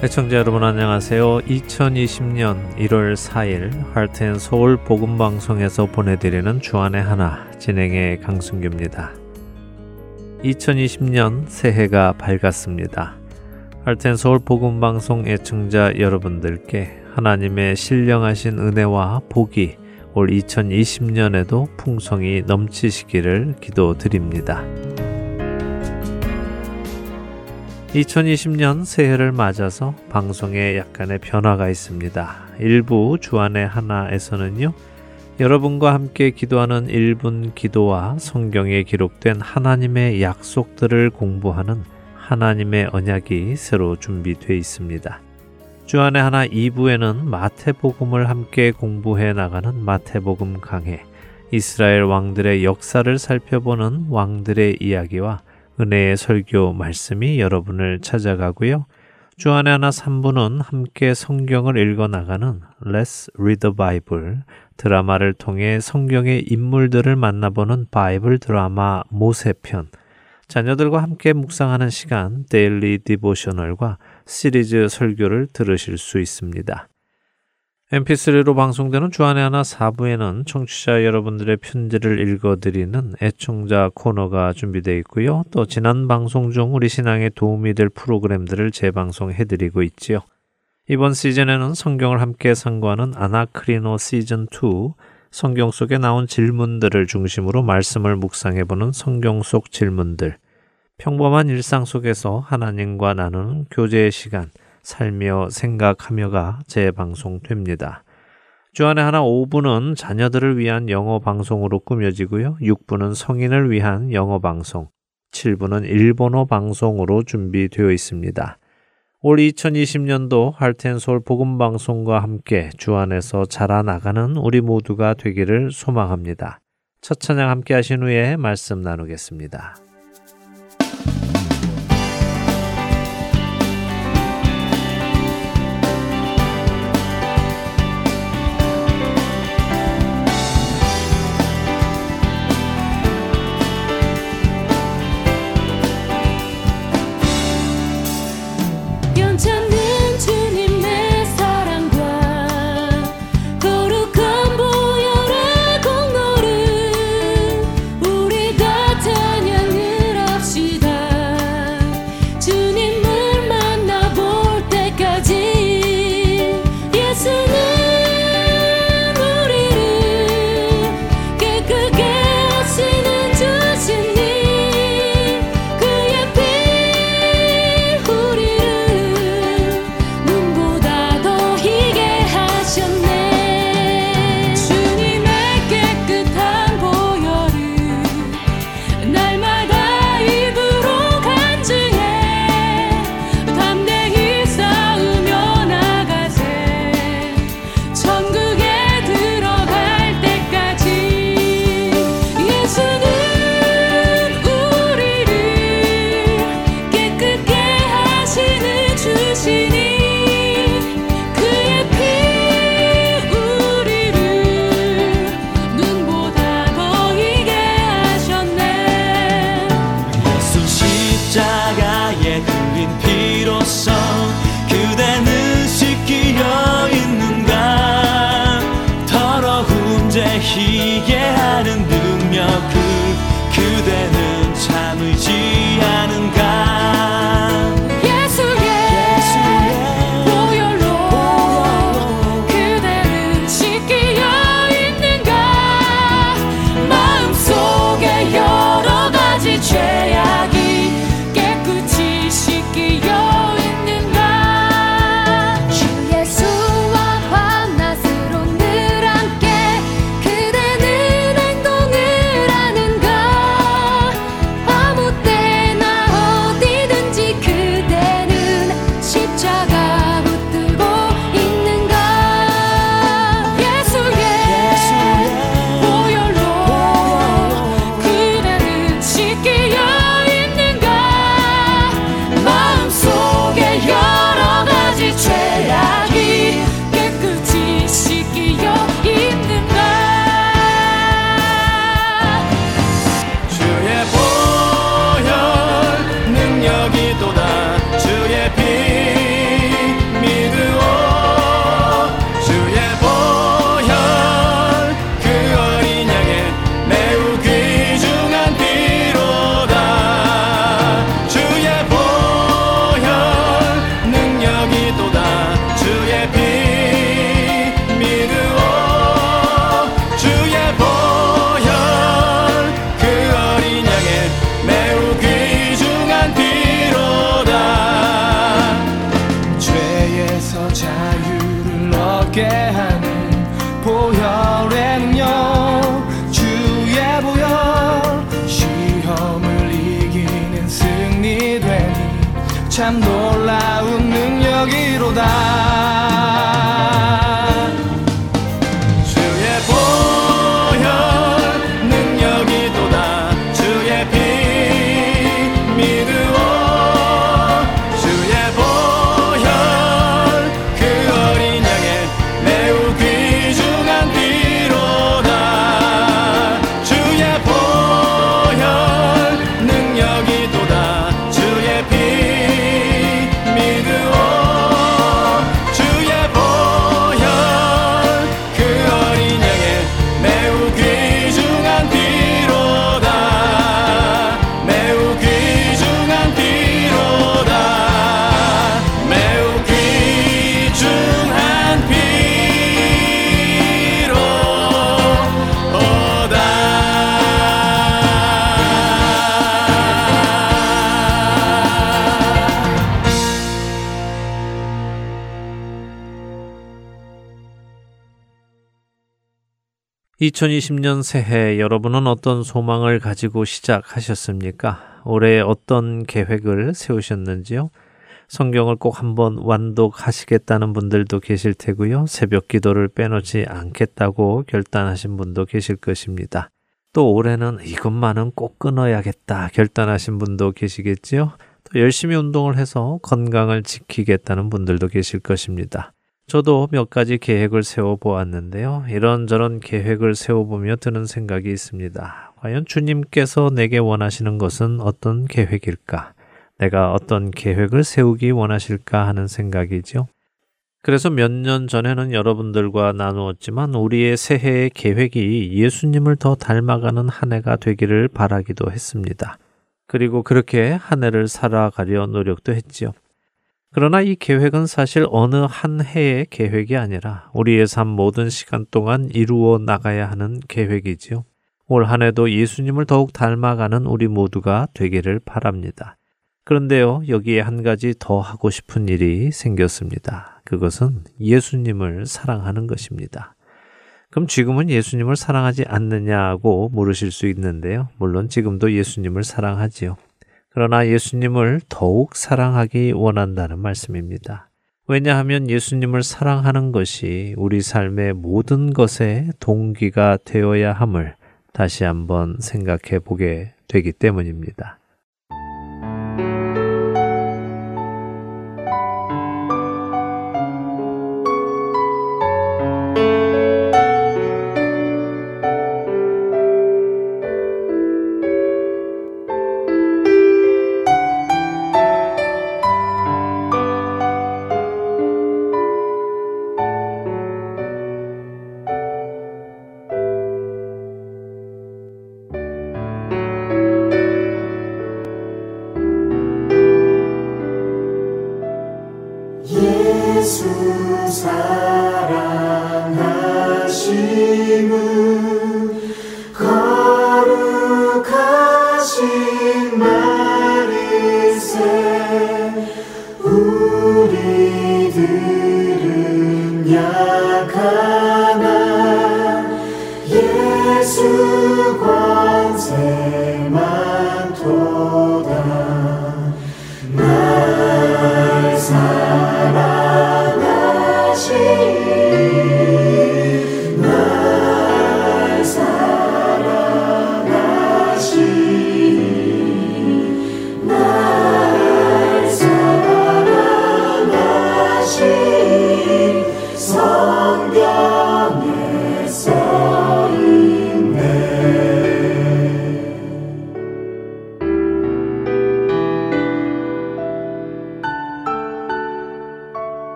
애청자 여러분 안녕하세요. 2020년 1월 4일 할텐 서울 복음 방송에서 보내드리는 주안의 하나 진행의 강승규입니다. 2020년 새해가 밝았습니다. 할텐 서울 복음 방송 애청자 여러분들께 하나님의 신령하신 은혜와 복이 올 2020년에도 풍성이 넘치시기를 기도드립니다. 2020년 새해를 맞아서 방송에 약간의 변화가 있습니다. 일부 주안의 하나에서는요, 여러분과 함께 기도하는 1분 기도와 성경에 기록된 하나님의 약속들을 공부하는 하나님의 언약이 새로 준비되어 있습니다. 주안의 하나 2부에는 마태복음을 함께 공부해 나가는 마태복음 강해, 이스라엘 왕들의 역사를 살펴보는 왕들의 이야기와 은혜의 설교 말씀이 여러분을 찾아가고요. 주안의 하나 3부는 함께 성경을 읽어 나가는 Let's Read the Bible 드라마를 통해 성경의 인물들을 만나보는 바이블 드라마 모세편 자녀들과 함께 묵상하는 시간 Daily Devotional과 시리즈 설교를 들으실 수 있습니다. Mp3로 방송되는 주안의 하나 4부에는 청취자 여러분들의 편지를 읽어드리는 애청자 코너가 준비되어 있고요. 또 지난 방송 중 우리 신앙에 도움이 될 프로그램들을 재방송해드리고 있지요. 이번 시즌에는 성경을 함께 상고하는 아나크리노 시즌2 성경 속에 나온 질문들을 중심으로 말씀을 묵상해보는 성경 속 질문들 평범한 일상 속에서 하나님과 나누는 교제의 시간 살며 생각하며가 재방송됩니다. 주안의 하나 5부는 자녀들을 위한 영어 방송으로 꾸며지고요. 6부는 성인을 위한 영어 방송, 7부는 일본어 방송으로 준비되어 있습니다. 올 2020년도 할텐솔 복음 방송과 함께 주안에서 자라나가는 우리 모두가 되기를 소망합니다. 첫 찬양 함께 하신 후에 말씀 나누겠습니다. (2020년) 새해 여러분은 어떤 소망을 가지고 시작하셨습니까? 올해 어떤 계획을 세우셨는지요? 성경을 꼭 한번 완독하시겠다는 분들도 계실 테고요. 새벽 기도를 빼놓지 않겠다고 결단하신 분도 계실 것입니다. 또 올해는 이것만은 꼭 끊어야겠다 결단하신 분도 계시겠지요. 또 열심히 운동을 해서 건강을 지키겠다는 분들도 계실 것입니다. 저도 몇 가지 계획을 세워 보았는데요. 이런저런 계획을 세워보며 드는 생각이 있습니다. 과연 주님께서 내게 원하시는 것은 어떤 계획일까? 내가 어떤 계획을 세우기 원하실까 하는 생각이죠. 그래서 몇 년 전에는 여러분들과 나누었지만 우리의 새해의 계획이 예수님을 더 닮아가는 한 해가 되기를 바라기도 했습니다. 그리고 그렇게 한 해를 살아가려 노력도 했지요. 그러나 이 계획은 사실 어느 한 해의 계획이 아니라 우리의 삶 모든 시간 동안 이루어 나가야 하는 계획이지요. 올 한 해도 예수님을 더욱 닮아가는 우리 모두가 되기를 바랍니다. 그런데요, 여기에 한 가지 더 하고 싶은 일이 생겼습니다. 그것은 예수님을 사랑하는 것입니다. 그럼 지금은 예수님을 사랑하지 않느냐고 물으실 수 있는데요. 물론 지금도 예수님을 사랑하지요. 그러나 예수님을 더욱 사랑하기 원한다는 말씀입니다. 왜냐하면 예수님을 사랑하는 것이 우리 삶의 모든 것의 동기가 되어야 함을 다시 한번 생각해 보게 되기 때문입니다. 성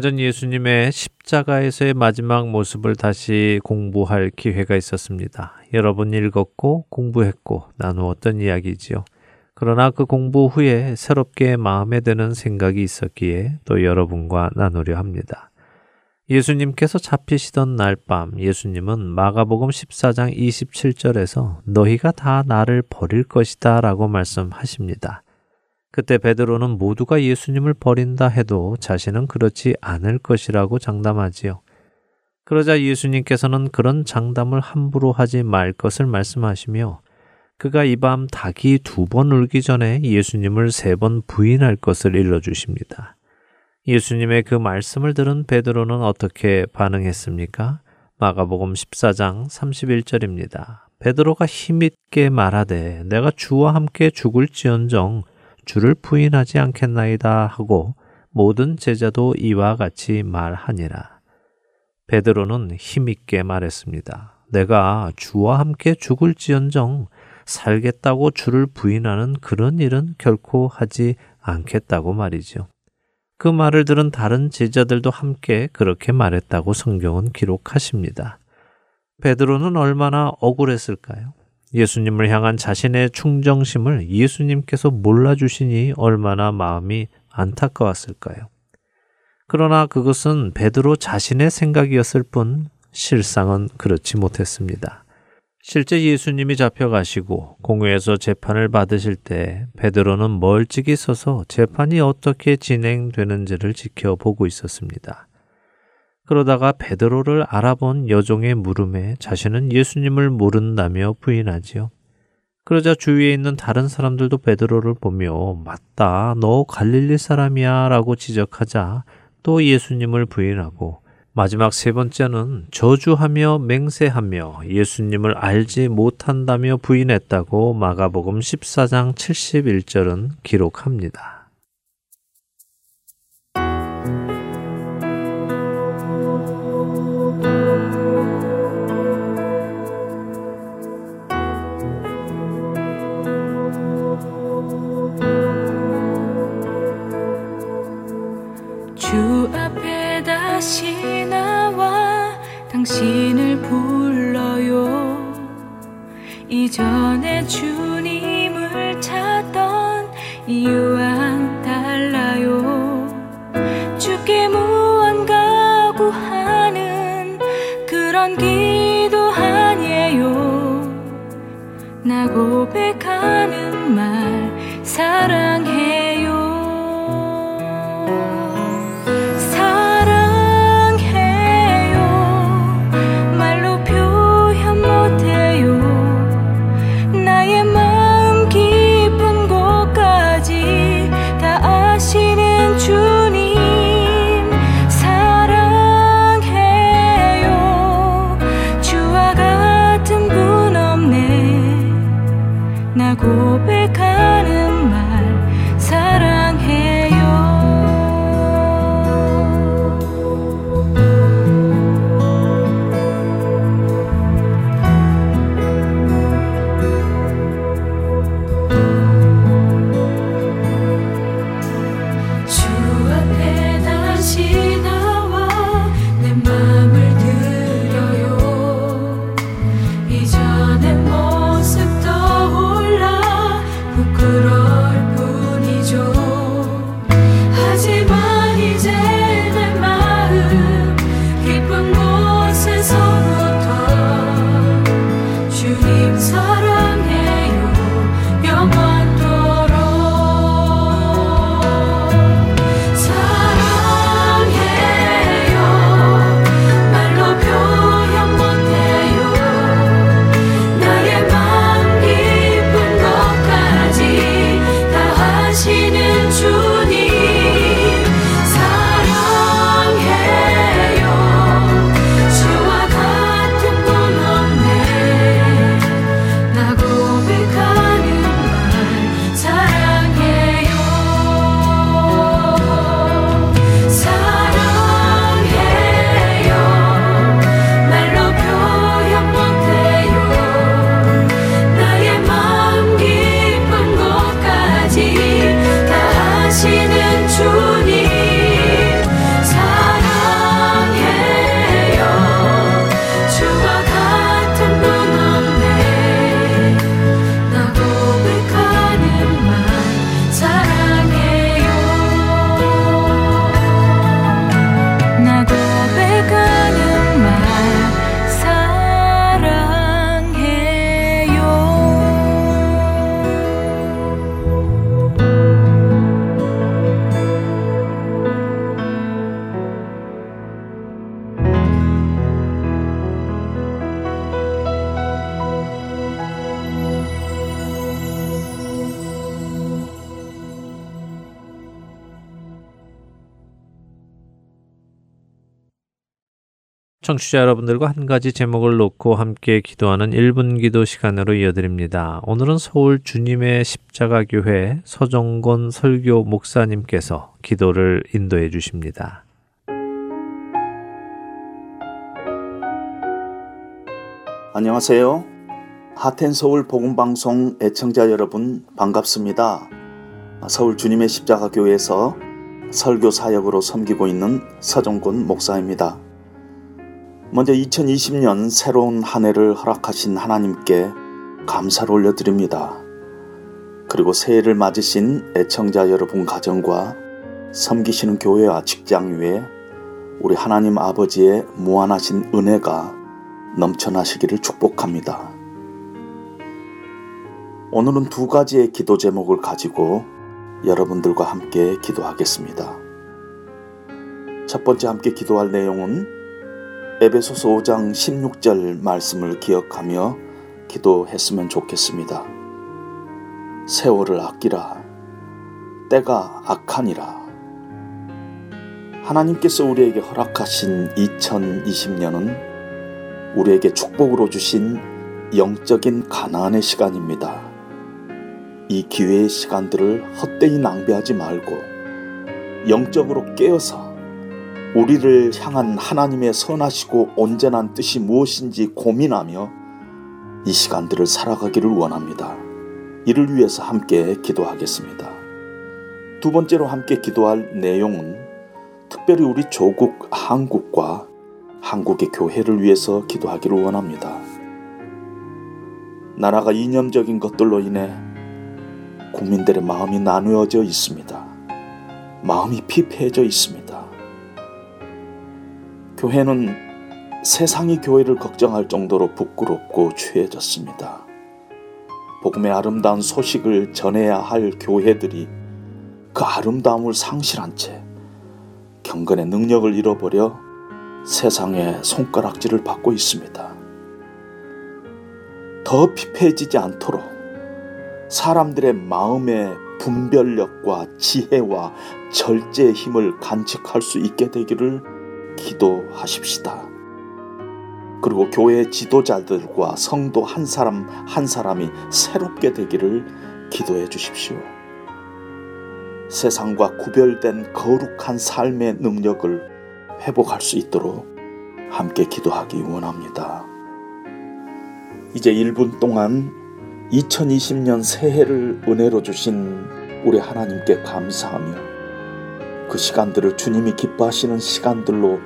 얼마 전 예수님의 십자가에서의 마지막 모습을 다시 공부할 기회가 있었습니다. 여러 번 읽었고 공부했고 나누었던 이야기지요. 그러나 그 공부 후에 새롭게 마음에 드는 생각이 있었기에 또 여러분과 나누려 합니다. 예수님께서 잡히시던 날 밤 예수님은 마가복음 14장 27절에서 너희가 다 나를 버릴 것이다 라고 말씀하십니다. 그때 베드로는 모두가 예수님을 버린다 해도 자신은 그렇지 않을 것이라고 장담하지요. 그러자 예수님께서는 그런 장담을 함부로 하지 말 것을 말씀하시며 그가 이 밤 닭이 두 번 울기 전에 예수님을 세 번 부인할 것을 일러주십니다. 예수님의 그 말씀을 들은 베드로는 어떻게 반응했습니까? 마가복음 14장 31절입니다. 베드로가 힘있게 말하되 내가 주와 함께 죽을지언정 주를 부인하지 않겠나이다 하고 모든 제자도 이와 같이 말하니라. 베드로는 힘있게 말했습니다. 내가 주와 함께 죽을지언정 살겠다고 주를 부인하는 그런 일은 결코 하지 않겠다고 말이죠. 그 말을 들은 다른 제자들도 함께 그렇게 말했다고 성경은 기록하십니다. 베드로는 얼마나 억울했을까요? 예수님을 향한 자신의 충정심을 예수님께서 몰라주시니 얼마나 마음이 안타까웠을까요? 그러나 그것은 베드로 자신의 생각이었을 뿐 실상은 그렇지 못했습니다. 실제 예수님이 잡혀가시고 공회에서 재판을 받으실 때 베드로는 멀찍이 서서 재판이 어떻게 진행되는지를 지켜보고 있었습니다. 그러다가 베드로를 알아본 여종의 물음에 자신은 예수님을 모른다며 부인하지요. 그러자 주위에 있는 다른 사람들도 베드로를 보며 맞다, 너 갈릴리 사람이야 라고 지적하자 또 예수님을 부인하고 마지막 세 번째는 저주하며 맹세하며 예수님을 알지 못한다며 부인했다고 마가복음 14장 71절은 기록합니다. 당신을 불러요. 이전에 주님을 찾던 이유와 달라요. 주께 무언가 구하는 그런 기도 아니에요. 나 고백하는 말 사랑해 청취자 여러분들과 한 가지 제목을 놓고 함께 기도하는 1분 기도 시간으로 이어드립니다. 오늘은 서울 주님의 십자가 교회 서정곤 설교 목사님께서 기도를 인도해 주십니다. 안녕하세요. 하텐 서울 복음 방송 애청자 여러분 반갑습니다. 서울 주님의 십자가 교회에서 설교 사역으로 섬기고 있는 서정곤 목사입니다. 먼저 2020년 새로운 한 해를 허락하신 하나님께 감사를 올려드립니다. 그리고 새해를 맞으신 애청자 여러분 가정과 섬기시는 교회와 직장 위에 우리 하나님 아버지의 무한하신 은혜가 넘쳐나시기를 축복합니다. 오늘은 두 가지의 기도 제목을 가지고 여러분들과 함께 기도하겠습니다. 첫 번째 함께 기도할 내용은 에베소서 5장 16절 말씀을 기억하며 기도했으면 좋겠습니다. 세월을 아끼라. 때가 악하니라. 하나님께서 우리에게 허락하신 2020년은 우리에게 축복으로 주신 영적인 가난의 시간입니다. 이 기회의 시간들을 헛되이 낭비하지 말고 영적으로 깨어서 우리를 향한 하나님의 선하시고 온전한 뜻이 무엇인지 고민하며 이 시간들을 살아가기를 원합니다. 이를 위해서 함께 기도하겠습니다. 두 번째로 함께 기도할 내용은 특별히 우리 조국 한국과 한국의 교회를 위해서 기도하기를 원합니다. 나라가 이념적인 것들로 인해 국민들의 마음이 나누어져 있습니다. 마음이 피폐해져 있습니다. 교회는 세상이 교회를 걱정할 정도로 부끄럽고 취해졌습니다. 복음의 아름다운 소식을 전해야 할 교회들이 그 아름다움을 상실한 채 경건의 능력을 잃어버려 세상의 손가락질을 받고 있습니다. 더 피폐해지지 않도록 사람들의 마음의 분별력과 지혜와 절제의 힘을 간직할 수 있게 되기를 기도하십시다. 그리고 교회 지도자들과 성도 한 사람 한 사람이 새롭게 되기를 기도해 주십시오. 세상과 구별된 거룩한 삶의 능력을 회복할 수 있도록 함께 기도하기 원합니다. 이제 1분 동안 2020년 새해를 은혜로 주신 우리 하나님께 감사하며 그 시간들을 주님이 기뻐하시는 시간들로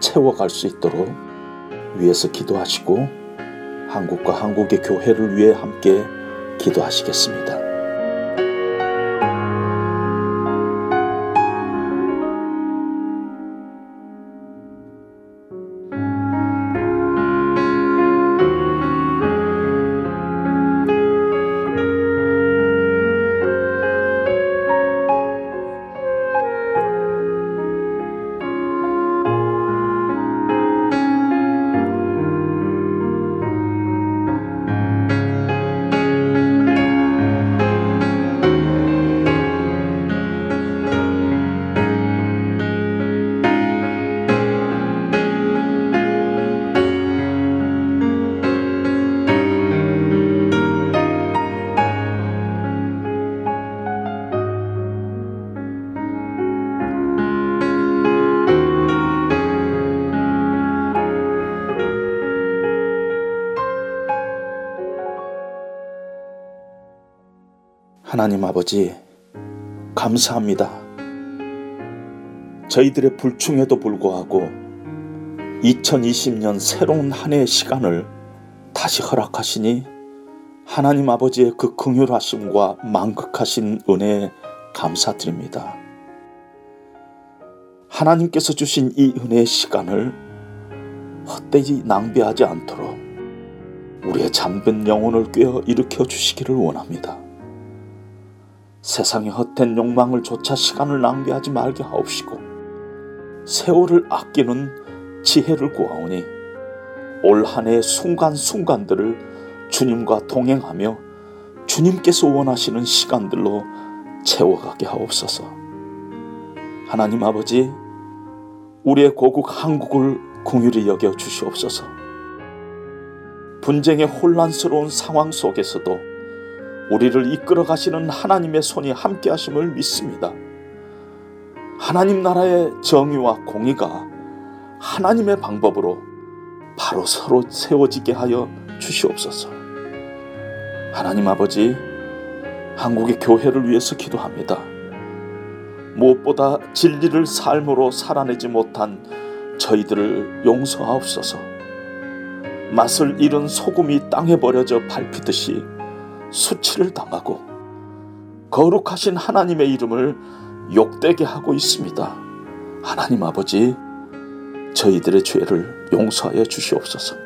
채워갈 수 있도록 위에서 기도하시고 한국과 한국의 교회를 위해 함께 기도하시겠습니다. 하나님 아버지, 감사합니다. 저희들의 불충에도 불구하고 2020년 새로운 한 해의 시간을 다시 허락하시니 하나님 아버지의 그 긍휼하심과 만극하신 은혜에 감사드립니다. 하나님께서 주신 이 은혜의 시간을 헛되이 낭비하지 않도록 우리의 잠든 영혼을 꿰어 일으켜 주시기를 원합니다. 세상의 헛된 욕망을 조차 시간을 낭비하지 말게 하옵시고 세월을 아끼는 지혜를 구하오니 올 한 해의 순간순간들을 주님과 동행하며 주님께서 원하시는 시간들로 채워가게 하옵소서. 하나님 아버지, 우리의 고국 한국을 공유리 여겨 주시옵소서. 분쟁의 혼란스러운 상황 속에서도 우리를 이끌어 가시는 하나님의 손이 함께 하심을 믿습니다. 하나님 나라의 정의와 공의가 하나님의 방법으로 바로 서로 세워지게 하여 주시옵소서. 하나님 아버지, 한국의 교회를 위해서 기도합니다. 무엇보다 진리를 삶으로 살아내지 못한 저희들을 용서하옵소서. 맛을 잃은 소금이 땅에 버려져 밟히듯이 수치를 당하고 거룩하신 하나님의 이름을 욕되게 하고 있습니다. 하나님 아버지, 저희들의 죄를 용서하여 주시옵소서.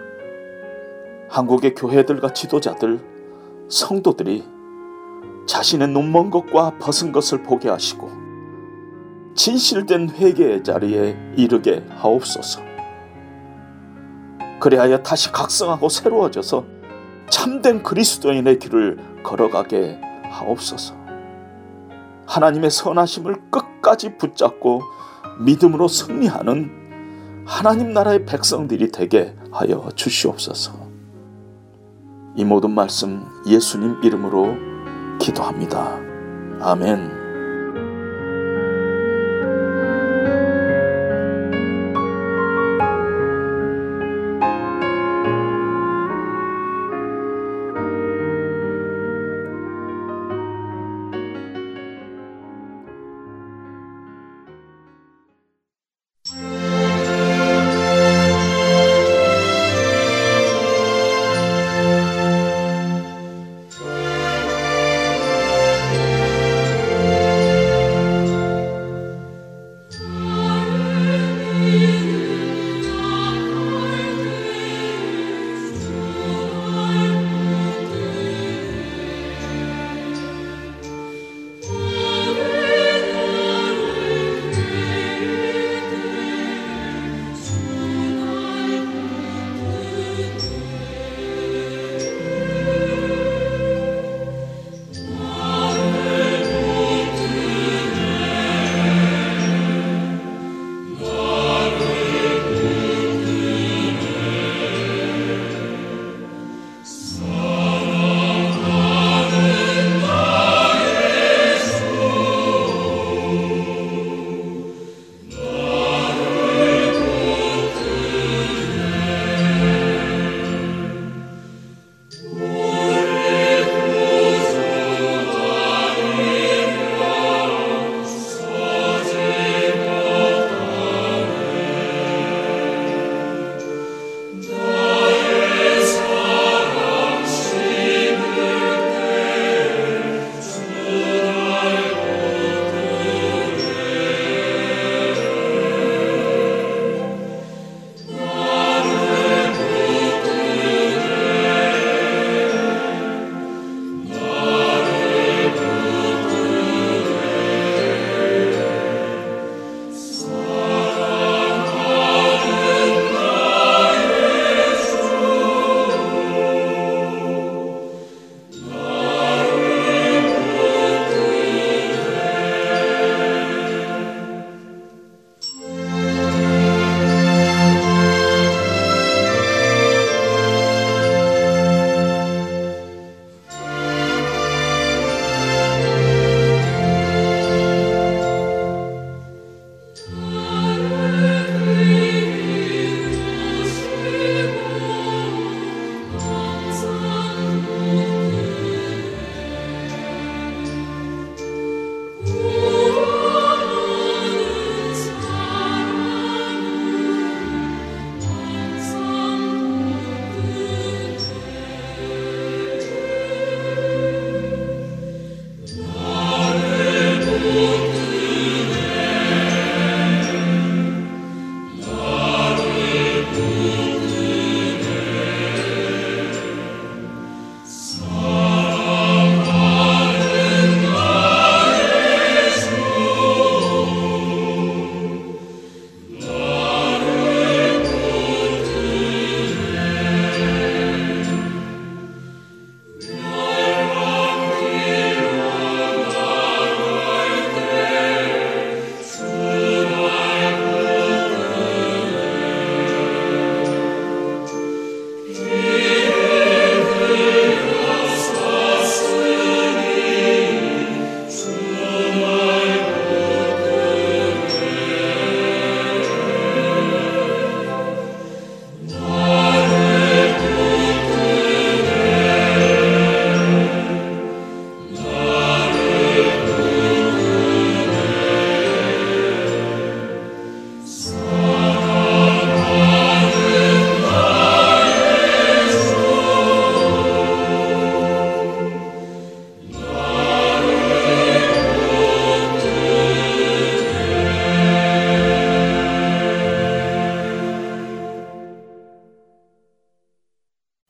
한국의 교회들과 지도자들, 성도들이 자신의 눈먼 것과 벗은 것을 보게 하시고 진실된 회개의 자리에 이르게 하옵소서. 그리하여 다시 각성하고 새로워져서 참된 그리스도인의 길을 걸어가게 하옵소서. 하나님의 선하심을 끝까지 붙잡고 믿음으로 승리하는 하나님 나라의 백성들이 되게 하여 주시옵소서. 이 모든 말씀 예수님 이름으로 기도합니다. 아멘.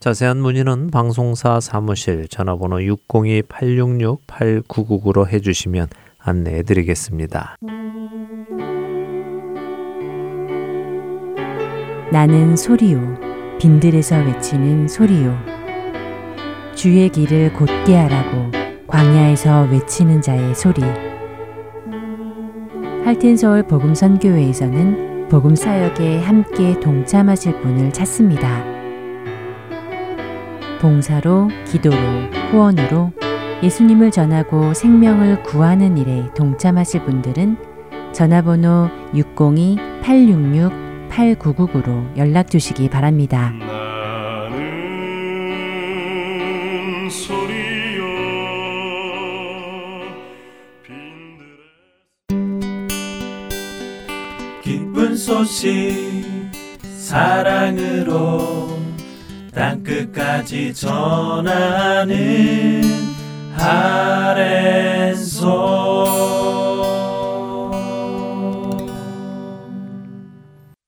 자세한 문의는 방송사 사무실 전화번호 602-866-8999로 해주시면 안내해 드리겠습니다. 나는 소리요. 빈들에서 외치는 소리요. 주의 길을 곧게 하라고 광야에서 외치는 자의 소리. 할텐서울 복음선교회에서는 복음 사역에 함께 동참하실 분을 찾습니다. 봉사로, 기도로, 후원으로 예수님을 전하고 생명을 구하는 일에 동참하실 분들은 전화번호 602-866-8999로 연락 주시기 바랍니다. 기쁜 소식 사랑으로 땅끝까지 전하는 아랜소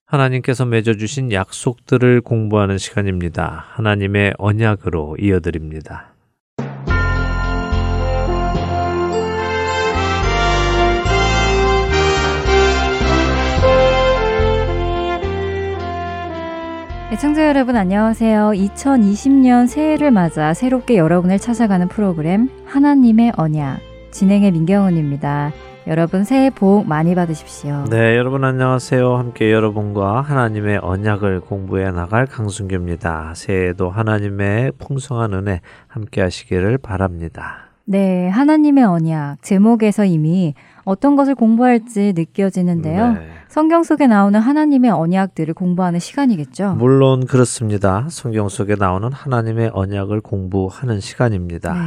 하나님께서 맺어주신 약속들을 공부하는 시간입니다. 하나님의 언약으로 이어드립니다. 청자 여러분 안녕하세요. 2020년 새해를 맞아 새롭게 여러분을 찾아가는 프로그램 하나님의 언약 진행의 민경은입니다. 여러분 새해 복 많이 받으십시오. 네, 여러분 안녕하세요. 함께 여러분과 하나님의 언약을 공부해 나갈 강순규입니다. 새해에도 하나님의 풍성한 은혜 함께 하시기를 바랍니다. 네, 하나님의 언약 제목에서 이미 어떤 것을 공부할지 느껴지는데요. 네. 성경 속에 나오는 하나님의 언약들을 공부하는 시간이겠죠? 물론 그렇습니다. 성경 속에 나오는 하나님의 언약을 공부하는 시간입니다. 네.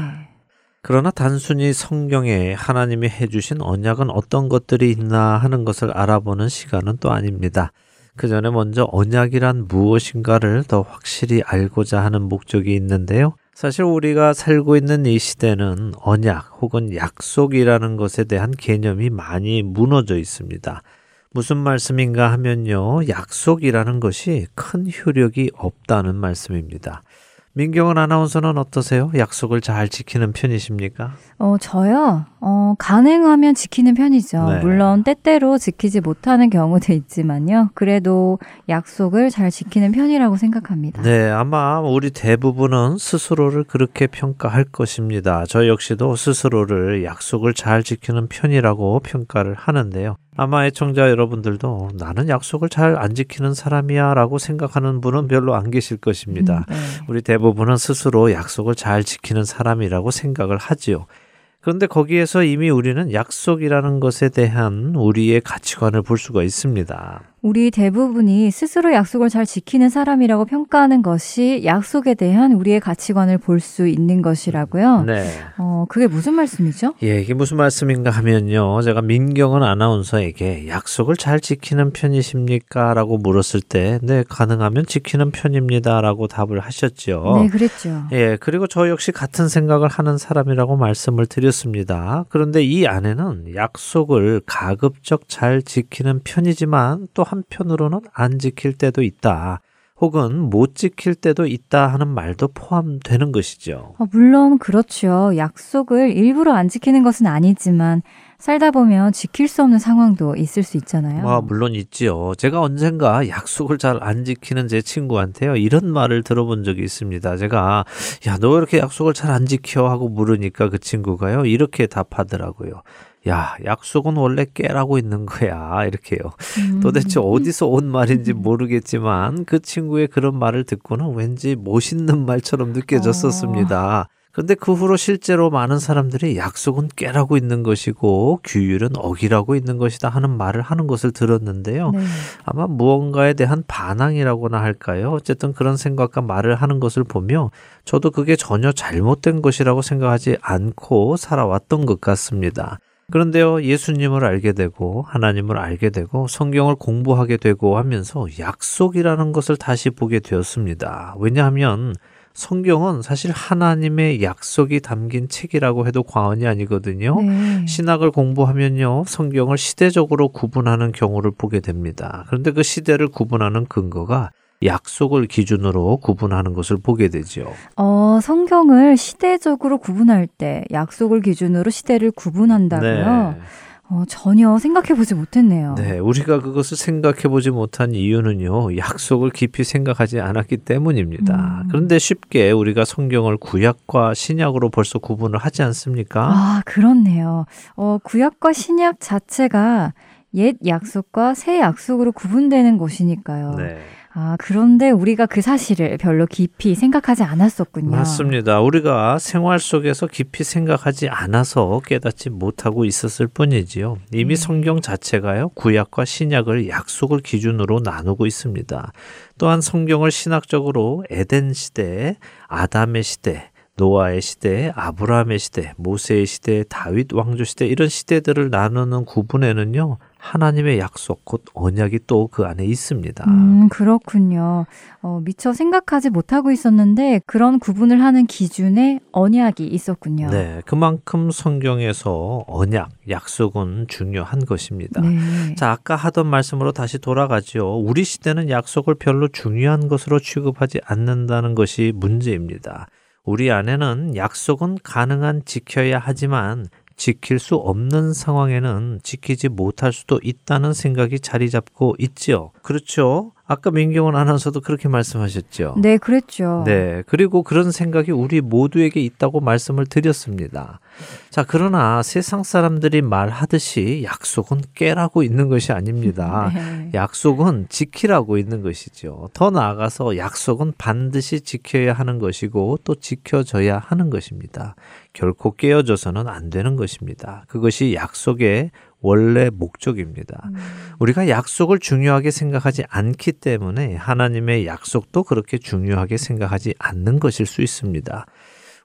그러나 단순히 성경에 하나님이 해주신 언약은 어떤 것들이 있나 하는 것을 알아보는 시간은 또 아닙니다. 그 전에 먼저 언약이란 무엇인가를 더 확실히 알고자 하는 목적이 있는데요. 사실 우리가 살고 있는 이 시대는 언약 혹은 약속이라는 것에 대한 개념이 많이 무너져 있습니다. 무슨 말씀인가 하면요. 약속이라는 것이 큰 효력이 없다는 말씀입니다. 민경은 아나운서는 어떠세요? 약속을 잘 지키는 편이십니까? 어, 저요? 어, 가능하면 지키는 편이죠. 네. 물론 때때로 지키지 못하는 경우도 있지만요. 그래도 약속을 잘 지키는 편이라고 생각합니다. 네, 아마 우리 대부분은 스스로를 그렇게 평가할 것입니다. 저 역시도 스스로를 약속을 잘 지키는 편이라고 평가를 하는데요. 아마 애청자 여러분들도 나는 약속을 잘 안 지키는 사람이야 라고 생각하는 분은 별로 안 계실 것입니다. 음, 네. 우리 대부분은 스스로 약속을 잘 지키는 사람이라고 생각을 하지요. 그런데 거기에서 이미 우리는 약속이라는 것에 대한 우리의 가치관을 볼 수가 있습니다. 우리 대부분이 스스로 약속을 잘 지키는 사람이라고 평가하는 것이 약속에 대한 우리의 가치관을 볼 수 있는 것이라고요. 네. 어, 그게 무슨 말씀이죠? 예, 이게 무슨 말씀인가 하면요. 제가 민경은 아나운서에게 약속을 잘 지키는 편이십니까? 라고 물었을 때, 네, 가능하면 지키는 편입니다. 라고 답을 하셨죠. 네, 그랬죠. 예, 그리고 저 역시 같은 생각을 하는 사람이라고 말씀을 드렸습니다. 그런데 이 안에는 약속을 가급적 잘 지키는 편이지만 또 한편으로는 안 지킬 때도 있다. 혹은 못 지킬 때도 있다 하는 말도 포함되는 것이죠. 어, 물론 그렇죠. 약속을 일부러 안 지키는 것은 아니지만 살다 보면 지킬 수 없는 상황도 있을 수 있잖아요. 아, 물론 있지요. 제가 언젠가 약속을 잘 안 지키는 제 친구한테요. 이런 말을 들어본 적이 있습니다. 제가 야, 너 이렇게 약속을 잘 안 지켜 하고 물으니까 그 친구가요. 이렇게 답하더라고요. 야, 약속은 원래 깨라고 있는 거야. 이렇게요. 음. 도대체 어디서 온 말인지 모르겠지만 그 친구의 그런 말을 듣고는 왠지 멋있는 말처럼 느껴졌었습니다. 어. 그런데 그 후로 실제로 많은 사람들이 약속은 깨라고 있는 것이고 규율은 어기라고 있는 것이다 하는 말을 하는 것을 들었는데요. 네. 아마 무언가에 대한 반항이라고나 할까요? 어쨌든 그런 생각과 말을 하는 것을 보며 저도 그게 전혀 잘못된 것이라고 생각하지 않고 살아왔던 것 같습니다. 그런데요, 예수님을 알게 되고, 하나님을 알게 되고, 성경을 공부하게 되고 하면서 약속이라는 것을 다시 보게 되었습니다. 왜냐하면 성경은 사실 하나님의 약속이 담긴 책이라고 해도 과언이 아니거든요. 네. 신학을 공부하면요, 성경을 시대적으로 구분하는 경우를 보게 됩니다. 그런데 그 시대를 구분하는 근거가 약속을 기준으로 구분하는 것을 보게 되죠. 어, 성경을 시대적으로 구분할 때 약속을 기준으로 시대를 구분한다고요? 어, 전혀 생각해 보지 못했네요. 네, 우리가 그것을 생각해 보지 못한 이유는요, 약속을 깊이 생각하지 않았기 때문입니다. 음. 그런데 쉽게 우리가 성경을 구약과 신약으로 벌써 구분을 하지 않습니까? 아, 그렇네요. 어, 구약과 신약 자체가 옛 약속과 새 약속으로 구분되는 곳이니까요. 네. 아, 그런데 우리가 그 사실을 별로 깊이 생각하지 않았었군요. 맞습니다. 우리가 생활 속에서 깊이 생각하지 않아서 깨닫지 못하고 있었을 뿐이지요. 이미 음. 성경 자체가요, 구약과 신약을 약속을 기준으로 나누고 있습니다. 또한 성경을 신학적으로 에덴 시대, 아담의 시대, 노아의 시대, 아브라함의 시대, 모세의 시대, 다윗 왕조 시대 이런 시대들을 나누는 구분에는요. 하나님의 약속 곧 언약이 또 그 안에 있습니다. 음, 그렇군요. 어, 미처 생각하지 못하고 있었는데 그런 구분을 하는 기준에 언약이 있었군요. 네, 그만큼 성경에서 언약, 약속은 중요한 것입니다. 네. 자, 아까 하던 말씀으로 다시 돌아가죠. 우리 시대는 약속을 별로 중요한 것으로 취급하지 않는다는 것이 문제입니다. 우리 안에는 약속은 가능한 지켜야 하지만 지킬 수 없는 상황에는 지키지 못할 수도 있다는 생각이 자리 잡고 있지요. 그렇죠. 아까 민경원 아나운서도 그렇게 말씀하셨죠. 네, 그랬죠. 네. 그리고 그런 생각이 우리 모두에게 있다고 말씀을 드렸습니다. 자, 그러나 세상 사람들이 말하듯이 약속은 깨라고 있는 것이 아닙니다. 네. 약속은 지키라고 있는 것이죠. 더 나아가서 약속은 반드시 지켜야 하는 것이고 또 지켜져야 하는 것입니다. 결코 깨어져서는 안 되는 것입니다. 그것이 약속의 원래 목적입니다. 음. 우리가 약속을 중요하게 생각하지 않기 때문에 하나님의 약속도 그렇게 중요하게 생각하지 않는 것일 수 있습니다.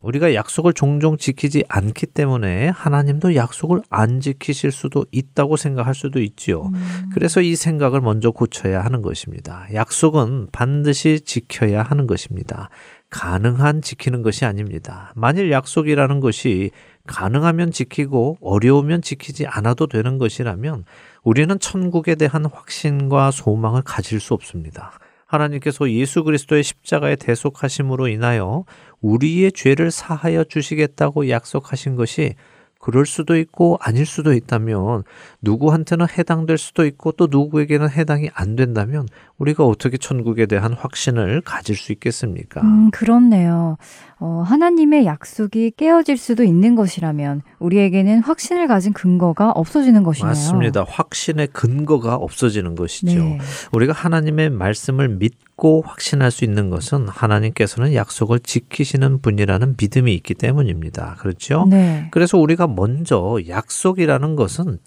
우리가 약속을 종종 지키지 않기 때문에 하나님도 약속을 안 지키실 수도 있다고 생각할 수도 있지요. 음. 그래서 이 생각을 먼저 고쳐야 하는 것입니다. 약속은 반드시 지켜야 하는 것입니다. 가능한 지키는 것이 아닙니다. 만일 약속이라는 것이 가능하면 지키고 어려우면 지키지 않아도 되는 것이라면 우리는 천국에 대한 확신과 소망을 가질 수 없습니다. 하나님께서 예수 그리스도의 십자가의 대속하심으로 인하여 우리의 죄를 사하여 주시겠다고 약속하신 것이 그럴 수도 있고 아닐 수도 있다면 누구한테는 해당될 수도 있고 또 누구에게는 해당이 안 된다면 우리가 어떻게 천국에 대한 확신을 가질 수 있겠습니까? 음, 그렇네요. 어, 하나님의 약속이 깨어질 수도 있는 것이라면 우리에게는 확신을 가진 근거가 없어지는 것이네요. 맞습니다. 확신의 근거가 없어지는 것이죠. 네. 우리가 하나님의 말씀을 믿고 확신할 수 있는 것은 하나님께서는 약속을 지키시는 분이라는 믿음이 있기 때문입니다. 그렇죠? 네. 그래서 우리가 먼저 약속이라는 것은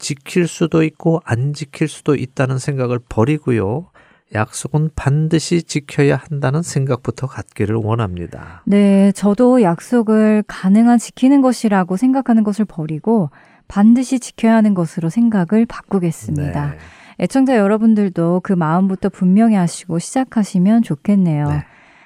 지킬 수도 있고 안 지킬 수도 있다는 생각을 버리고요. 약속은 반드시 지켜야 한다는 생각부터 갖기를 원합니다. 네, 저도 약속을 가능한 지키는 것이라고 생각하는 것을 버리고 반드시 지켜야 하는 것으로 생각을 바꾸겠습니다. 네. 애청자 여러분들도 그 마음부터 분명히 하시고 시작하시면 좋겠네요. 네.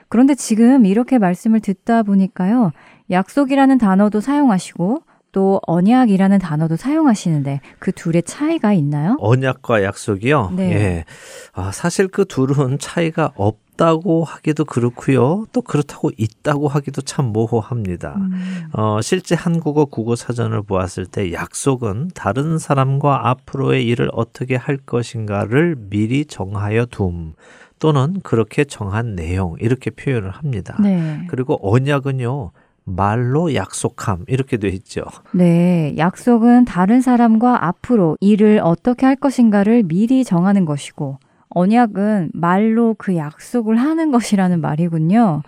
그런데 지금 이렇게 말씀을 듣다 보니까요. 약속이라는 단어도 사용하시고 또 언약이라는 단어도 사용하시는데 그 둘의 차이가 있나요? 언약과 약속이요. 네. 예. 아, 사실 그 둘은 차이가 없 다고 하기도 그렇고요. 또 그렇다고 있다고 하기도 참 모호합니다. 음, 어, 실제 한국어 국어 사전을 보았을 때 약속은 다른 사람과 앞으로의 일을 어떻게 할 것인가를 미리 정하여 둠 또는 그렇게 정한 내용 이렇게 표현을 합니다. 네. 그리고 언약은요. 말로 약속함 이렇게 돼 있죠. 네, 약속은 다른 사람과 앞으로 일을 어떻게 할 것인가를 미리 정하는 것이고, 언약은 말로 그 약속을 하는 것이라는 말이군요.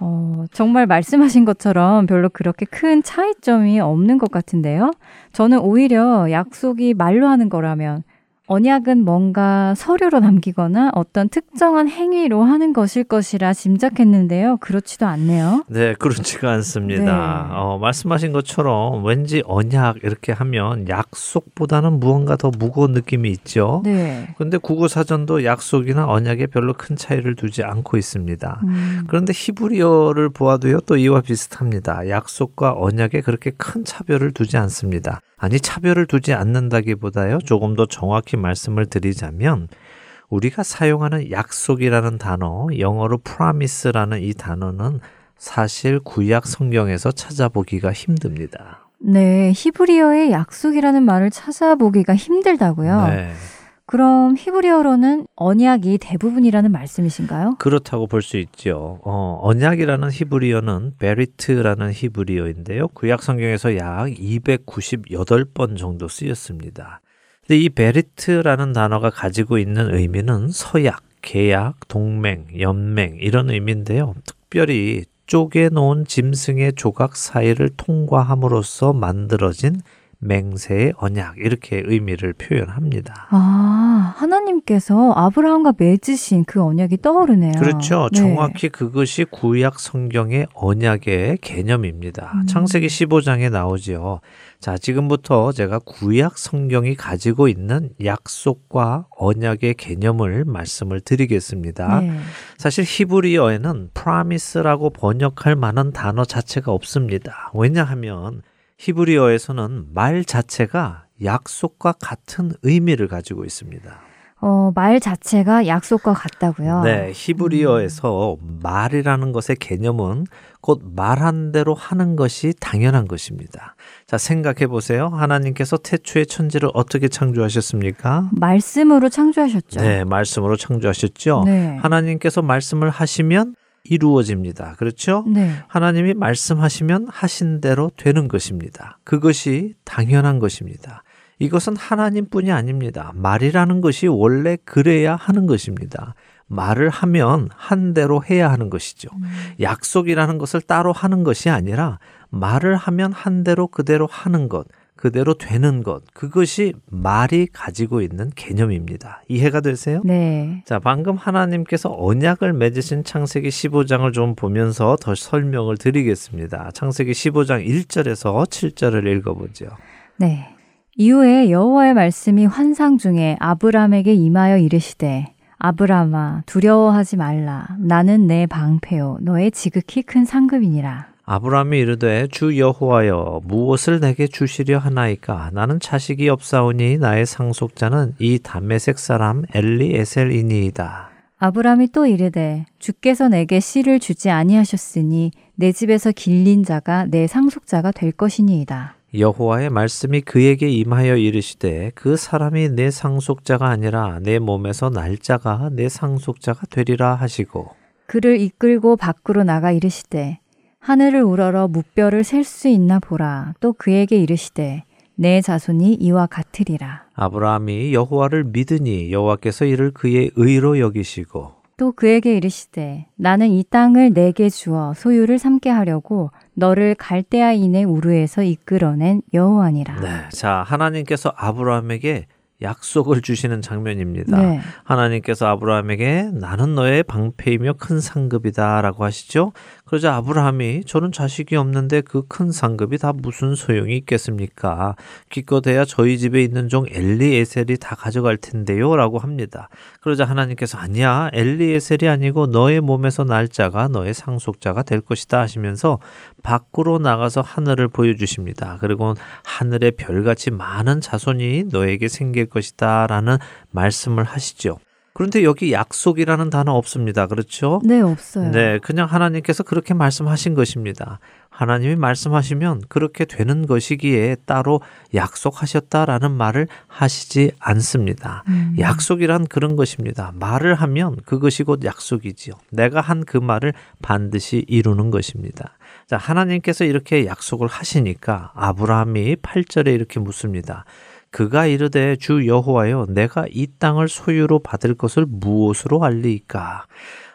어, 정말 말씀하신 것처럼 별로 그렇게 큰 차이점이 없는 것 같은데요. 저는 오히려 약속이 말로 하는 거라면 언약은 뭔가 서류로 남기거나 어떤 특정한 행위로 하는 것일 것이라 짐작했는데요. 그렇지도 않네요. 네, 그렇지가 않습니다. 네. 어, 말씀하신 것처럼 왠지 언약 이렇게 하면 약속보다는 무언가 더 무거운 느낌이 있죠. 네. 근데 국어 사전도 약속이나 언약에 별로 큰 차이를 두지 않고 있습니다. 음, 그런데 히브리어를 보아도요, 또 이와 비슷합니다. 약속과 언약에 그렇게 큰 차별을 두지 않습니다. 아니, 차별을 두지 않는다기보다요, 조금 더 정확히 말씀을 드리자면, 우리가 사용하는 약속이라는 단어, 영어로 promise라는 이 단어는 사실 구약 성경에서 찾아보기가 힘듭니다. 네, 히브리어의 약속이라는 말을 찾아보기가 힘들다고요. 네. 그럼 히브리어로는 언약이 대부분이라는 말씀이신가요? 그렇다고 볼 수 있죠. 어, 언약이라는 히브리어는 ברית라는 히브리어인데요. 구약 성경에서 약 298번 정도 쓰였습니다. 근데 이 ברית라는 단어가 가지고 있는 의미는 서약, 계약, 동맹, 연맹 이런 의미인데요. 특별히 쪼개 놓은 짐승의 조각 사이를 통과함으로써 만들어진 맹세의 언약 이렇게 의미를 표현합니다. 아, 하나님께서 아브라함과 맺으신 그 언약이 떠오르네요. 그렇죠. 네. 정확히 그것이 구약 성경의 언약의 개념입니다. 음. 창세기 15장에 나오지요. 자, 지금부터 제가 구약 성경이 가지고 있는 약속과 언약의 개념을 말씀을 드리겠습니다. 네. 사실 히브리어에는 promise라고 번역할 만한 단어 자체가 없습니다. 왜냐하면 히브리어에서는 말 자체가 약속과 같은 의미를 가지고 있습니다. 어, 말 자체가 약속과 같다고요. 네, 히브리어에서 말이라는 것의 개념은 곧 말한 대로 하는 것이 당연한 것입니다. 자, 생각해 보세요. 하나님께서 태초의 천지를 어떻게 창조하셨습니까? 말씀으로 창조하셨죠. 네, 말씀으로 창조하셨죠. 네. 하나님께서 말씀을 하시면 이루어집니다. 그렇죠? 네. 하나님이 말씀하시면 하신 대로 되는 것입니다. 그것이 당연한 것입니다. 이것은 하나님뿐이 아닙니다. 말이라는 것이 원래 그래야 하는 것입니다. 말을 하면 한 대로 해야 하는 것이죠. 약속이라는 것을 따로 하는 것이 아니라 말을 하면 한 대로 그대로 하는 것, 그대로 되는 것, 그것이 말이 가지고 있는 개념입니다. 이해가 되세요? 네. 자, 방금 하나님께서 언약을 맺으신 창세기 15장을 좀 보면서 더 설명을 드리겠습니다. 창세기 15장 1절에서 7절을 읽어보죠. 네. 이후에 여호와의 말씀이 환상 중에 아브람에게 임하여 이르시되 아브람아 두려워하지 말라 나는 내 방패요 너의 지극히 큰 상급이니라. 아브라함이 이르되 주 여호와여 무엇을 내게 주시려 하나이까 나는 자식이 없사오니 나의 상속자는 이 담메색 사람 엘리에셀이니이다. 아브람이 또 이르되 주께서 내게 씨를 주지 아니하셨으니 내 집에서 길린 자가 내 상속자가 될 것이니이다. 여호와의 말씀이 그에게 임하여 이르시되 그 사람이 내 상속자가 아니라 내 몸에서 날짜가 내 상속자가 되리라 하시고 그를 이끌고 밖으로 나가 이르시되 하늘을 우러러 무뼈를 셀 수 있나 보라. 또 그에게 이르시되 내 자손이 이와 같으리라. 아브라함이 여호와를 믿으니 여호와께서 이를 그의 의로 여기시고 또 그에게 이르시되 나는 이 땅을 내게 주어 소유를 삼게 하려고 너를 갈대아인의 우르에서 이끌어낸 여호와니라. 네. 자, 하나님께서 아브라함에게 약속을 주시는 장면입니다. 네. 하나님께서 아브라함에게 나는 너의 방패이며 큰 상급이다 라고 하시죠. 그러자 아브라함이 저는 자식이 없는데 그 큰 상급이 다 무슨 소용이 있겠습니까? 기껏해야 저희 집에 있는 종 엘리에셀이 다 가져갈 텐데요 라고 합니다. 그러자 하나님께서 아니야 엘리에셀이 아니고 너의 몸에서 날짜가 너의 상속자가 될 것이다 하시면서 밖으로 나가서 하늘을 보여주십니다. 그리고 하늘의 별같이 많은 자손이 너에게 생길 것이다 라는 말씀을 하시죠. 그런데 여기 약속이라는 단어 없습니다. 그렇죠? 네, 없어요. 네, 그냥 하나님께서 그렇게 말씀하신 것입니다. 하나님이 말씀하시면 그렇게 되는 것이기에 따로 약속하셨다라는 말을 하시지 않습니다. 음. 약속이란 그런 것입니다. 말을 하면 그것이 곧 약속이지요. 내가 한 그 말을 반드시 이루는 것입니다. 자, 하나님께서 이렇게 약속을 하시니까 아브라함이 8절에 이렇게 묻습니다. 그가 이르되 주 여호와여 내가 이 땅을 소유로 받을 것을 무엇으로 알리이까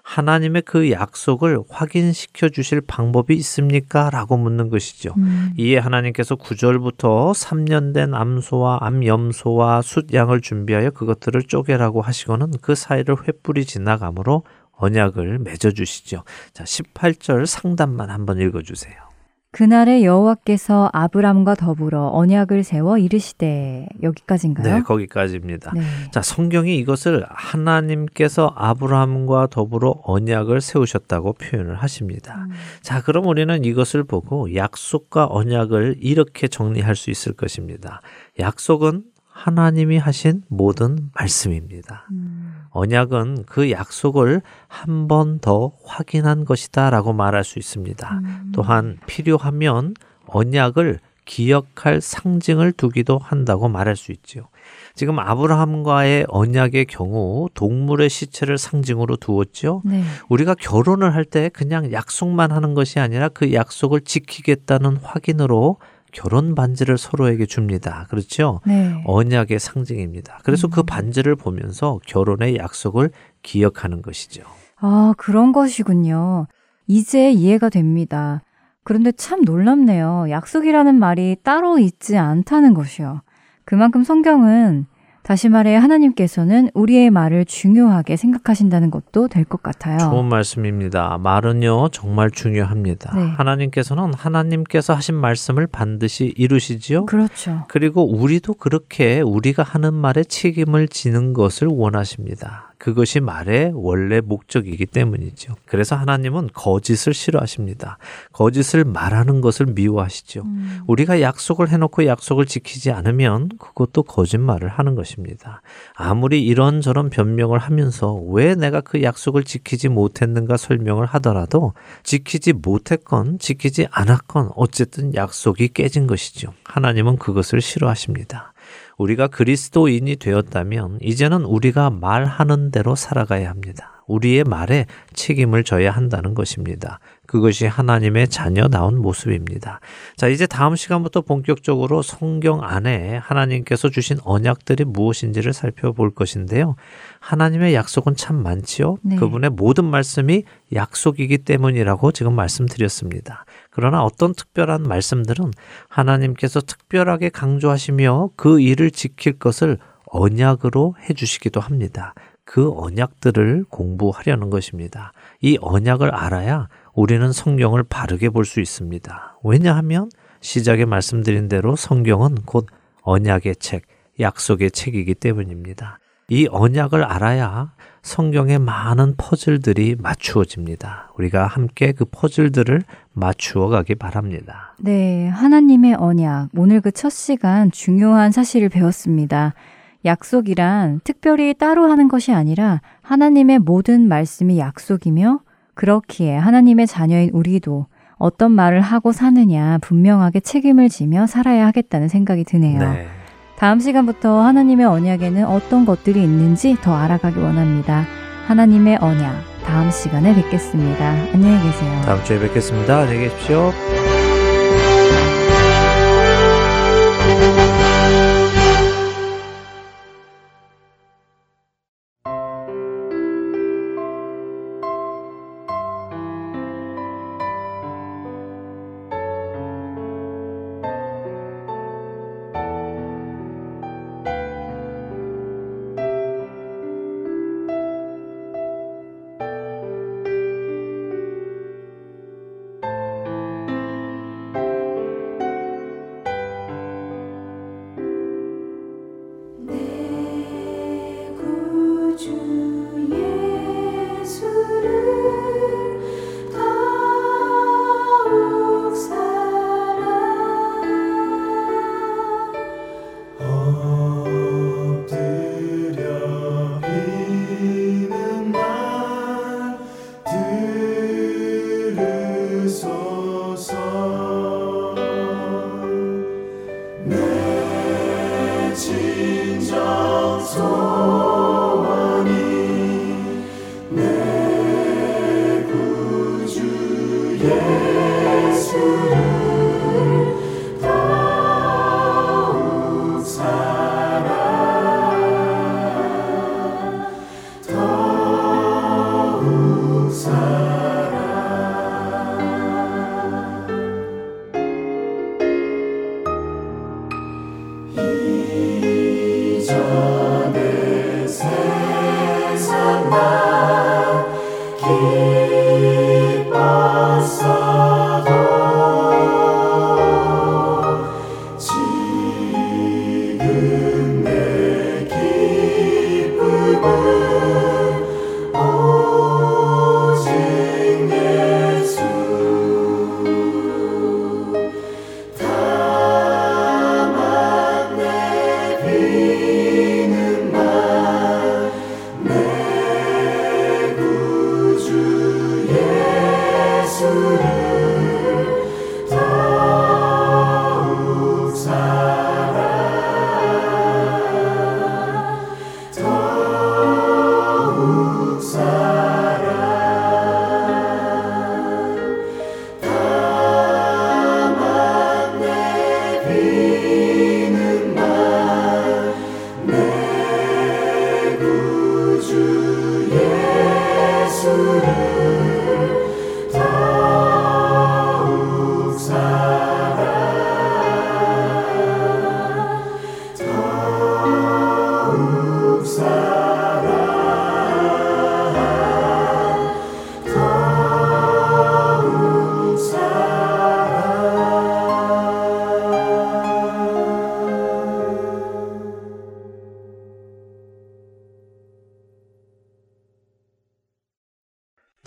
하나님의 그 약속을 확인시켜 주실 방법이 있습니까? 라고 묻는 것이죠. 음. 이에 하나님께서 9절부터 3년 된 암소와 암염소와 숫양을 준비하여 그것들을 쪼개라고 하시고는 그 사이를 횃불이 지나가므로 언약을 맺어 주시죠. 자, 18절 상단만 한번 읽어 주세요. 그날에 여호와께서 아브람과 더불어 언약을 세워 이르시되 여기까지인가요? 네, 거기까지입니다. 네. 자, 성경이 이것을 하나님께서 아브라함과 더불어 언약을 세우셨다고 표현을 하십니다. 음. 자, 그럼 우리는 이것을 보고 약속과 언약을 이렇게 정리할 수 있을 것입니다. 약속은 하나님이 하신 모든 말씀입니다. 음. 언약은 그 약속을 한 번 더 확인한 것이다 라고 말할 수 있습니다. 음. 또한 필요하면 언약을 기억할 상징을 두기도 한다고 말할 수 있지요. 지금 아브라함과의 언약의 경우 동물의 시체를 상징으로 두었죠. 네. 우리가 결혼을 할 때 그냥 약속만 하는 것이 아니라 그 약속을 지키겠다는 확인으로 결혼 반지를 서로에게 줍니다. 그렇죠? 네. 언약의 상징입니다. 그래서 그 음. 반지를 보면서 결혼의 약속을 기억하는 것이죠. 아, 그런 것이군요. 이제 이해가 됩니다. 그런데 참 놀랍네요. 약속이라는 말이 따로 있지 않다는 것이요. 그만큼 성경은 다시 말해 하나님께서는 우리의 말을 중요하게 생각하신다는 것도 될 것 같아요. 좋은 말씀입니다. 말은요, 정말 중요합니다. 네. 하나님께서는 하나님께서 하신 말씀을 반드시 이루시지요. 그렇죠. 그리고 우리도 그렇게 우리가 하는 말에 책임을 지는 것을 원하십니다. 그것이 말의 원래 목적이기 때문이죠. 그래서 하나님은 거짓을 싫어하십니다. 거짓을 말하는 것을 미워하시죠. 음. 우리가 약속을 해놓고 약속을 지키지 않으면 그것도 거짓말을 하는 것입니다. 아무리 이런저런 변명을 하면서 왜 내가 그 약속을 지키지 못했는가 설명을 하더라도 지키지 못했건 지키지 않았건 어쨌든 약속이 깨진 것이죠. 하나님은 그것을 싫어하십니다. 우리가 그리스도인이 되었다면 이제는 우리가 말하는 대로 살아가야 합니다. 우리의 말에 책임을 져야 한다는 것입니다. 그것이 하나님의 자녀다운 모습입니다. 자, 이제 다음 시간부터 본격적으로 성경 안에 하나님께서 주신 언약들이 무엇인지를 살펴볼 것인데요. 하나님의 약속은 참 많지요. 네. 그분의 모든 말씀이 약속이기 때문이라고 지금 말씀드렸습니다. 그러나 어떤 특별한 말씀들은 하나님께서 특별하게 강조하시며 그 일을 지킬 것을 언약으로 해주시기도 합니다. 그 언약들을 공부하려는 것입니다. 이 언약을 알아야 우리는 성경을 바르게 볼 수 있습니다. 왜냐하면 시작에 말씀드린 대로 성경은 곧 언약의 책, 약속의 책이기 때문입니다. 이 언약을 알아야 성경의 많은 퍼즐들이 맞추어집니다. 우리가 함께 그 퍼즐들을 맞추어 가기 바랍니다. 네, 하나님의 언약. 오늘 그 첫 시간 중요한 사실을 배웠습니다. 약속이란 특별히 따로 하는 것이 아니라 하나님의 모든 말씀이 약속이며 그렇기에 하나님의 자녀인 우리도 어떤 말을 하고 사느냐 분명하게 책임을 지며 살아야 하겠다는 생각이 드네요. 네. 다음 시간부터 하나님의 언약에는 어떤 것들이 있는지 더 알아가기 원합니다. 하나님의 언약. 다음 시간에 뵙겠습니다. 안녕히 계세요. 다음 주에 뵙겠습니다. 안녕히 계십시오.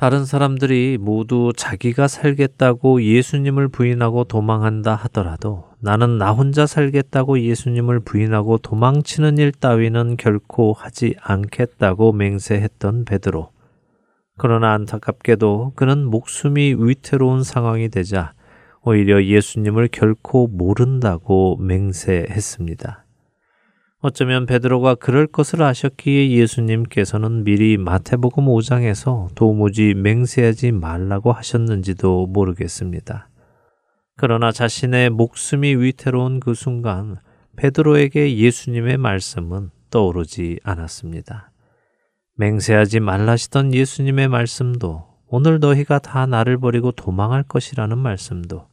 다른 사람들이 모두 자기가 살겠다고 예수님을 부인하고 도망한다 하더라도 나는 나 혼자 살겠다고 예수님을 부인하고 도망치는 일 따위는 결코 하지 않겠다고 맹세했던 베드로. 그러나 안타깝게도 그는 목숨이 위태로운 상황이 되자 오히려 예수님을 결코 모른다고 맹세했습니다. 어쩌면 베드로가 그럴 것을 아셨기에 예수님께서는 미리 마태복음 5장에서 도무지 맹세하지 말라고 하셨는지도 모르겠습니다. 그러나 자신의 목숨이 위태로운 그 순간 베드로에게 예수님의 말씀은 떠오르지 않았습니다. 맹세하지 말라시던 예수님의 말씀도 오늘 너희가 다 나를 버리고 도망할 것이라는 말씀도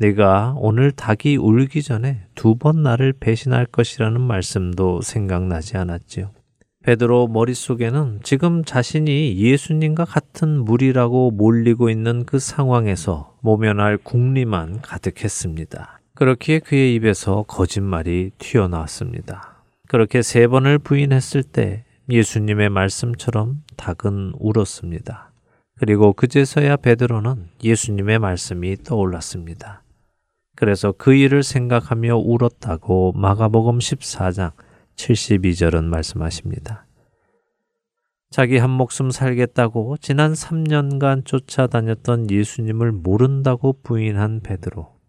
내가 오늘 닭이 울기 전에 두 번 나를 배신할 것이라는 말씀도 생각나지 않았지요. 베드로 머릿속에는 지금 자신이 예수님과 같은 무리라고 몰리고 있는 그 상황에서 모면할 궁리만 가득했습니다. 그렇기에 그의 입에서 거짓말이 튀어나왔습니다. 그렇게 세 번을 부인했을 때 예수님의 말씀처럼 닭은 울었습니다. 그리고 그제서야 베드로는 예수님의 말씀이 떠올랐습니다. 그래서 그 일을 생각하며 울었다고 마가복음 14장 72절은 말씀하십니다. 자기 한 목숨 살겠다고 지난 3년간 쫓아다녔던 예수님을 모른다고 부인한 베드로.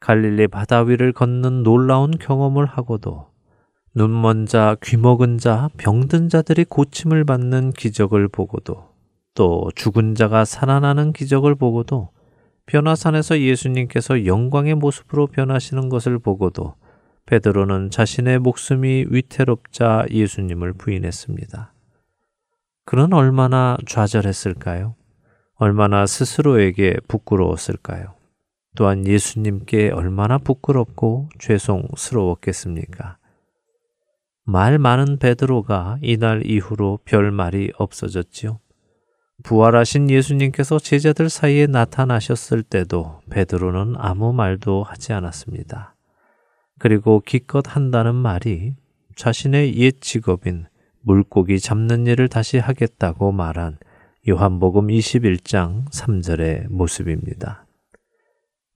갈릴리 바다 위를 걷는 놀라운 경험을 하고도 눈먼 자, 귀먹은 자, 병든 자들이 고침을 받는 기적을 보고도 또 죽은 자가 살아나는 기적을 보고도 변화산에서 예수님께서 영광의 모습으로 변하시는 것을 보고도 베드로는 자신의 목숨이 위태롭자 예수님을 부인했습니다. 그는 얼마나 좌절했을까요? 얼마나 스스로에게 부끄러웠을까요? 또한 예수님께 얼마나 부끄럽고 죄송스러웠겠습니까? 말 많은 베드로가 이날 이후로 별 말이 없어졌지요. 부활하신 예수님께서 제자들 사이에 나타나셨을 때도 베드로는 아무 말도 하지 않았습니다. 그리고 기껏 한다는 말이 자신의 옛 직업인 물고기 잡는 일을 다시 하겠다고 말한 요한복음 21장 3절의 모습입니다.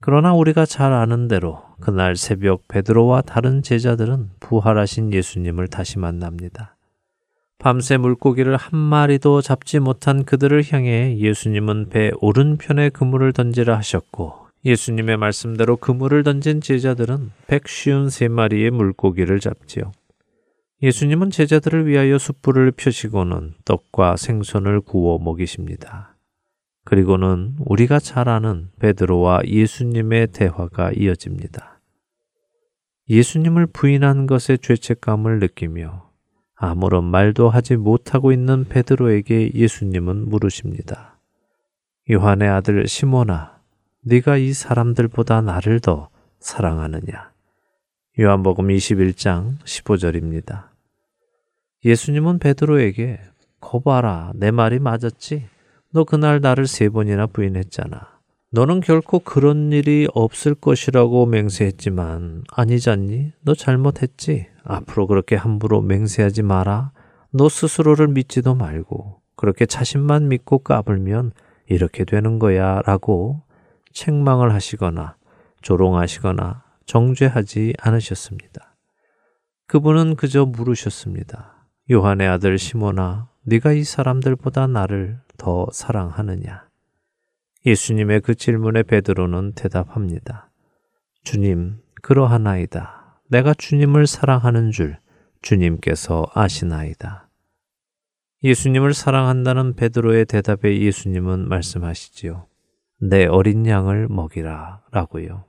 그러나 우리가 잘 아는 대로 그날 새벽 베드로와 다른 제자들은 부활하신 예수님을 다시 만납니다. 밤새 물고기를 한 마리도 잡지 못한 그들을 향해 예수님은 배 오른편에 그물을 던지라 하셨고 예수님의 말씀대로 그물을 던진 제자들은 백쉬운 세 마리의 물고기를 잡지요. 예수님은 제자들을 위하여 숯불을 펴시고는 떡과 생선을 구워 먹이십니다. 그리고는 우리가 잘 아는 베드로와 예수님의 대화가 이어집니다. 예수님을 부인한 것에 죄책감을 느끼며 아무런 말도 하지 못하고 있는 베드로에게 예수님은 물으십니다. 요한의 아들 시몬아, 네가 이 사람들보다 나를 더 사랑하느냐? 요한복음 21장 15절입니다. 예수님은 베드로에게 거봐라 내 말이 맞았지? 너 그날 나를 세 번이나 부인했잖아. 너는 결코 그런 일이 없을 것이라고 맹세했지만 아니잖니? 너 잘못했지? 앞으로 그렇게 함부로 맹세하지 마라. 너 스스로를 믿지도 말고 그렇게 자신만 믿고 까불면 이렇게 되는 거야 라고 책망을 하시거나 조롱하시거나 정죄하지 않으셨습니다. 그분은 그저 물으셨습니다. 요한의 아들 시모나 네가 이 사람들보다 나를 더 사랑하느냐? 예수님의 그 질문에 베드로는 대답합니다. 주님, 그러하나이다. 내가 주님을 사랑하는 줄 주님께서 아시나이다. 예수님을 사랑한다는 베드로의 대답에 예수님은 말씀하시지요. 내 어린 양을 먹이라 라고요.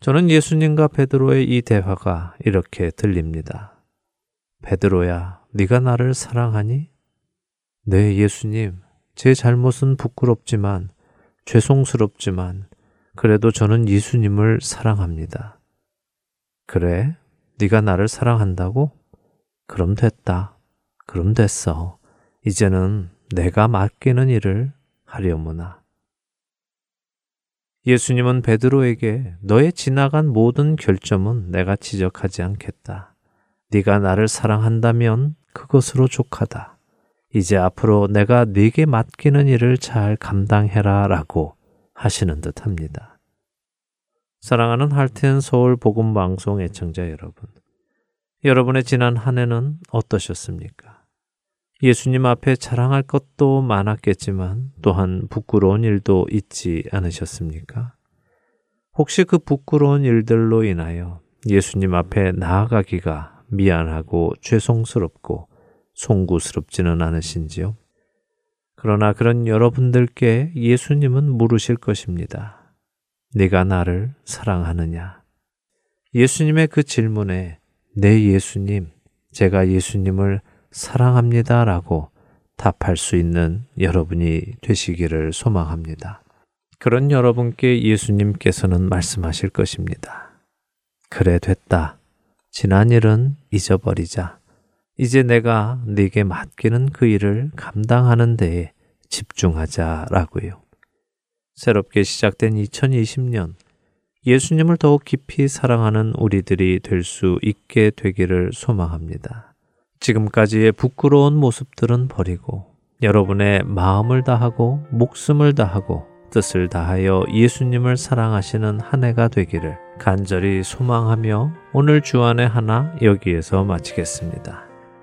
저는 예수님과 베드로의 이 대화가 이렇게 들립니다. 베드로야, 네가 나를 사랑하니? 네, 예수님. 제 잘못은 부끄럽지만 죄송스럽지만 그래도 저는 예수님을 사랑합니다. 그래? 네가 나를 사랑한다고? 그럼 됐다. 그럼 됐어. 이제는 내가 맡기는 일을 하려무나. 예수님은 베드로에게 너의 지나간 모든 결점은 내가 지적하지 않겠다. 네가 나를 사랑한다면 그것으로 족하다. 이제 앞으로 내가 네게 맡기는 일을 잘 감당해라 라고 하시는 듯 합니다. 사랑하는 할텐 서울 복음 방송 애청자 여러분. 여러분의 지난 한 해는 어떠셨습니까? 예수님 앞에 자랑할 것도 많았겠지만 또한 부끄러운 일도 있지 않으셨습니까? 혹시 그 부끄러운 일들로 인하여 예수님 앞에 나아가기가 미안하고 죄송스럽고 송구스럽지는 않으신지요? 그러나 그런 여러분들께 예수님은 물으실 것입니다. 네가 나를 사랑하느냐? 예수님의 그 질문에 네 예수님, 제가 예수님을 사랑합니다 라고 답할 수 있는 여러분이 되시기를 소망합니다. 그런 여러분께 예수님께서는 말씀하실 것입니다. 그래 됐다. 지난 일은 잊어버리자. 이제 내가 네게 맡기는 그 일을 감당하는 데에 집중하자라고요. 새롭게 시작된 2020년 예수님을 더욱 깊이 사랑하는 우리들이 될 수 있게 되기를 소망합니다. 지금까지의 부끄러운 모습들은 버리고 여러분의 마음을 다하고 목숨을 다하고 뜻을 다하여 예수님을 사랑하시는 한 해가 되기를 간절히 소망하며 오늘 주안의 하나 여기에서 마치겠습니다.